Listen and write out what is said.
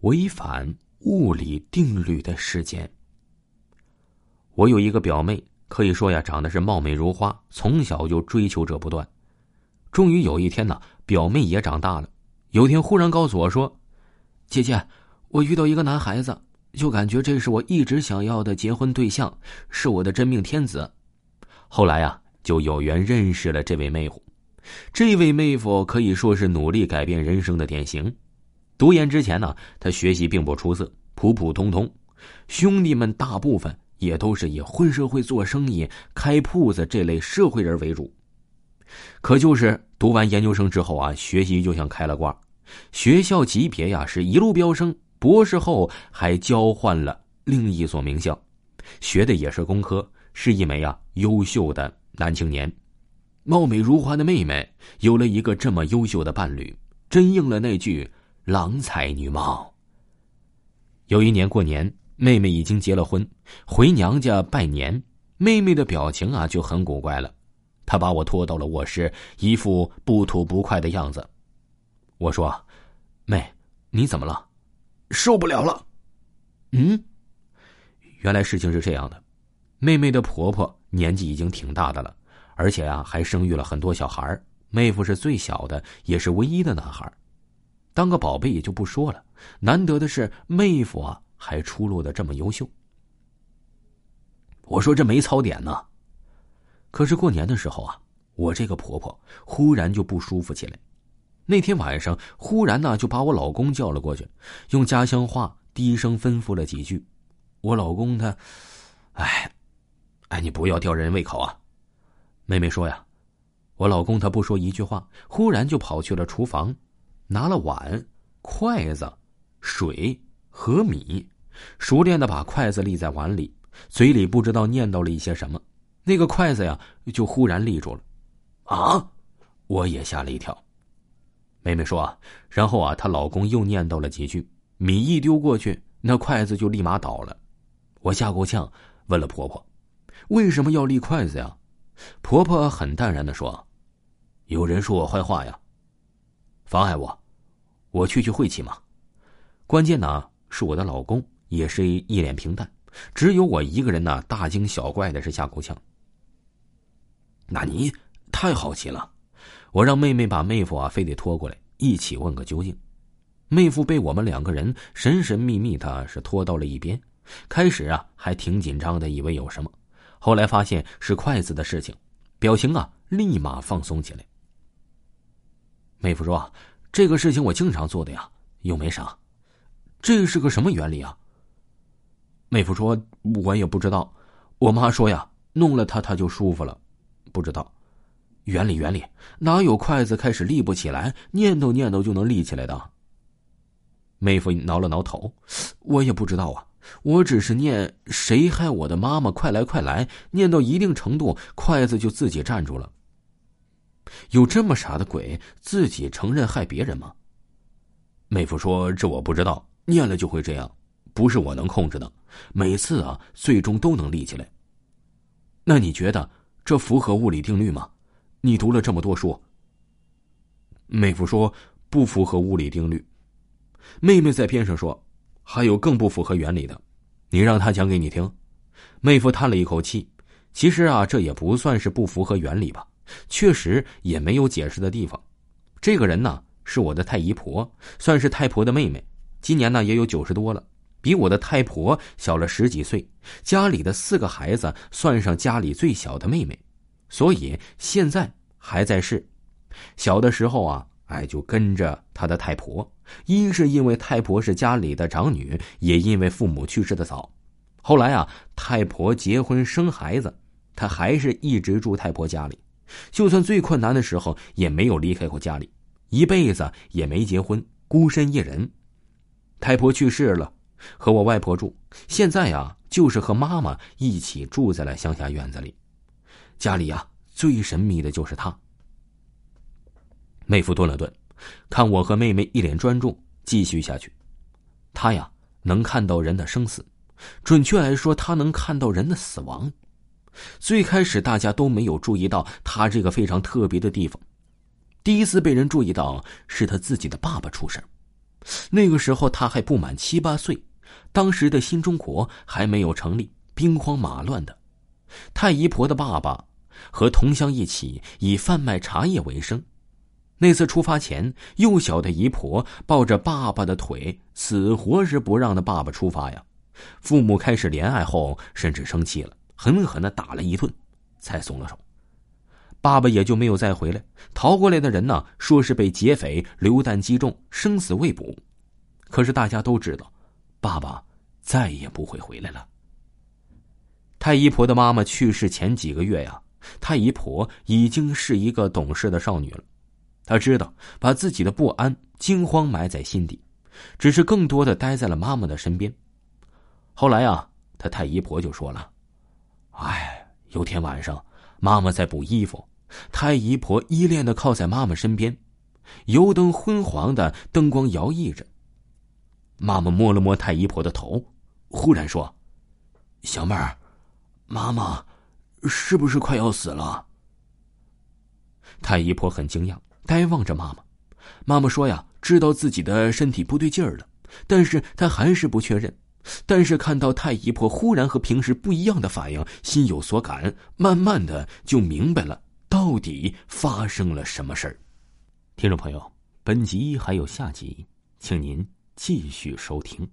违反物理定律的事件。我有一个表妹，可以说呀，长得是貌美如花，从小就追求者不断。终于有一天呢，表妹也长大了，有天忽然告诉我说：“姐姐，我遇到一个男孩子，就感觉这是我一直想要的结婚对象，是我的真命天子。”后来呀，就有缘认识了这位妹夫。这位妹夫可以说是努力改变人生的典型。读研之前呢，他学习并不出色，普普通通。兄弟们大部分也都是以混社会、做生意、开铺子这类社会人为主。可就是读完研究生之后啊，学习就像开了挂，学校级别呀是一路飙升。博士后还交换了另一所名校，学的也是工科，是一枚啊优秀的男青年。貌美如花的妹妹有了一个这么优秀的伴侣，真应了那句“郎才女貌”。有一年过年，妹妹已经结了婚，回娘家拜年，妹妹的表情啊就很古怪了。她把我拖到了卧室，一副不吐不快的样子。我说：“妹，你怎么了？受不了了。”嗯，原来事情是这样的，妹妹的婆婆年纪已经挺大的了。而且啊，还生育了很多小孩妹夫是最小的，也是唯一的男孩当个宝贝也就不说了，难得的是妹夫啊还出落的这么优秀。我说这没槽点呢。可是过年的时候啊，我这个婆婆忽然就不舒服起来。那天晚上，忽然呢就把我老公叫了过去，用家乡话低声吩咐了几句。我老公他，哎，哎，你不要吊人胃口啊。妹妹说呀，我老公他不说一句话，忽然就跑去了厨房，拿了碗、筷子、水和米，熟练的把筷子立在碗里，嘴里不知道念叨了一些什么，那个筷子呀就忽然立住了。啊！我也吓了一跳。妹妹说啊，然后啊，她老公又念叨了几句，米一丢过去，那筷子就立马倒了。我吓够呛，问了婆婆，为什么要立筷子呀？婆婆很淡然的说：“有人说我坏话呀，妨碍我，我去去晦气嘛。关键呢是我的老公也是一脸平淡，只有我一个人呢大惊小怪的是吓够呛。那你太好奇了，我让妹妹把妹夫啊非得拖过来一起问个究竟。妹夫被我们两个人神神秘秘的是拖到了一边，开始啊还挺紧张的，以为有什么。”后来发现是筷子的事情，表情啊立马放松起来。妹夫说：“这个事情我经常做的呀，又没啥。这是个什么原理啊？”妹夫说：“我也不知道。我妈说呀，弄了它它就舒服了，不知道原理原理哪有筷子开始立不起来，念叨念叨就能立起来的？”妹夫挠了挠头：“我也不知道啊。”我只是念“谁害我的妈妈，快来快来”，念到一定程度，筷子就自己站住了。有这么傻的鬼，自己承认害别人吗？妹夫说：“这我不知道，念了就会这样，不是我能控制的。每次啊，最终都能立起来。”那你觉得这符合物理定律吗？你读了这么多书。妹夫说：“不符合物理定律。”妹妹在边上说。还有更不符合原理的，你让他讲给你听。妹夫叹了一口气，其实啊，这也不算是不符合原理吧，确实也没有解释的地方。这个人呢，是我的太姨婆，算是太婆的妹妹，今年呢也有九十多了，比我的太婆小了十几岁。家里的四个孩子，算上家里最小的妹妹，所以现在还在世。小的时候啊。哎，就跟着他的太婆，一是因为太婆是家里的长女，也因为父母去世的早。后来啊，太婆结婚生孩子，他还是一直住太婆家里。就算最困难的时候，也没有离开过家里，一辈子也没结婚，孤身一人。太婆去世了，和我外婆住。现在呀，就是和妈妈一起住在了乡下院子里。家里呀，最神秘的就是他。妹夫顿了顿，看我和妹妹一脸专注，继续下去。他呀，能看到人的生死，准确来说，他能看到人的死亡。最开始大家都没有注意到他这个非常特别的地方，第一次被人注意到是他自己的爸爸出事那个时候他还不满七八岁，当时的新中国还没有成立，兵荒马乱的。太姨婆的爸爸和同乡一起以贩卖茶叶为生。那次出发前，幼小的姨婆抱着爸爸的腿，死活是不让的爸爸出发呀。父母开始怜爱后，甚至生气了，狠狠的打了一顿，才松了手。爸爸也就没有再回来。逃过来的人呢，说是被劫匪榴弹击中，生死未卜。可是大家都知道，爸爸再也不会回来了。太姨婆的妈妈去世前几个月呀，太姨婆已经是一个懂事的少女了。她知道把自己的不安、惊慌埋在心底，只是更多的待在了妈妈的身边。后来啊，她太姨婆就说了：“哎，有天晚上，妈妈在补衣服，太姨婆依恋的靠在妈妈身边，油灯昏黄的灯光摇曳着。妈妈摸了摸太姨婆的头，忽然说：‘小妹儿。’”妈妈，是不是快要死了？太姨婆很惊讶，呆望着妈妈。妈妈说：“呀，知道自己的身体不对劲儿了，但是她还是不确认。但是看到太姨婆忽然和平时不一样的反应，心有所感，慢慢的就明白了到底发生了什么事儿。”听众朋友，本集还有下集，请您继续收听。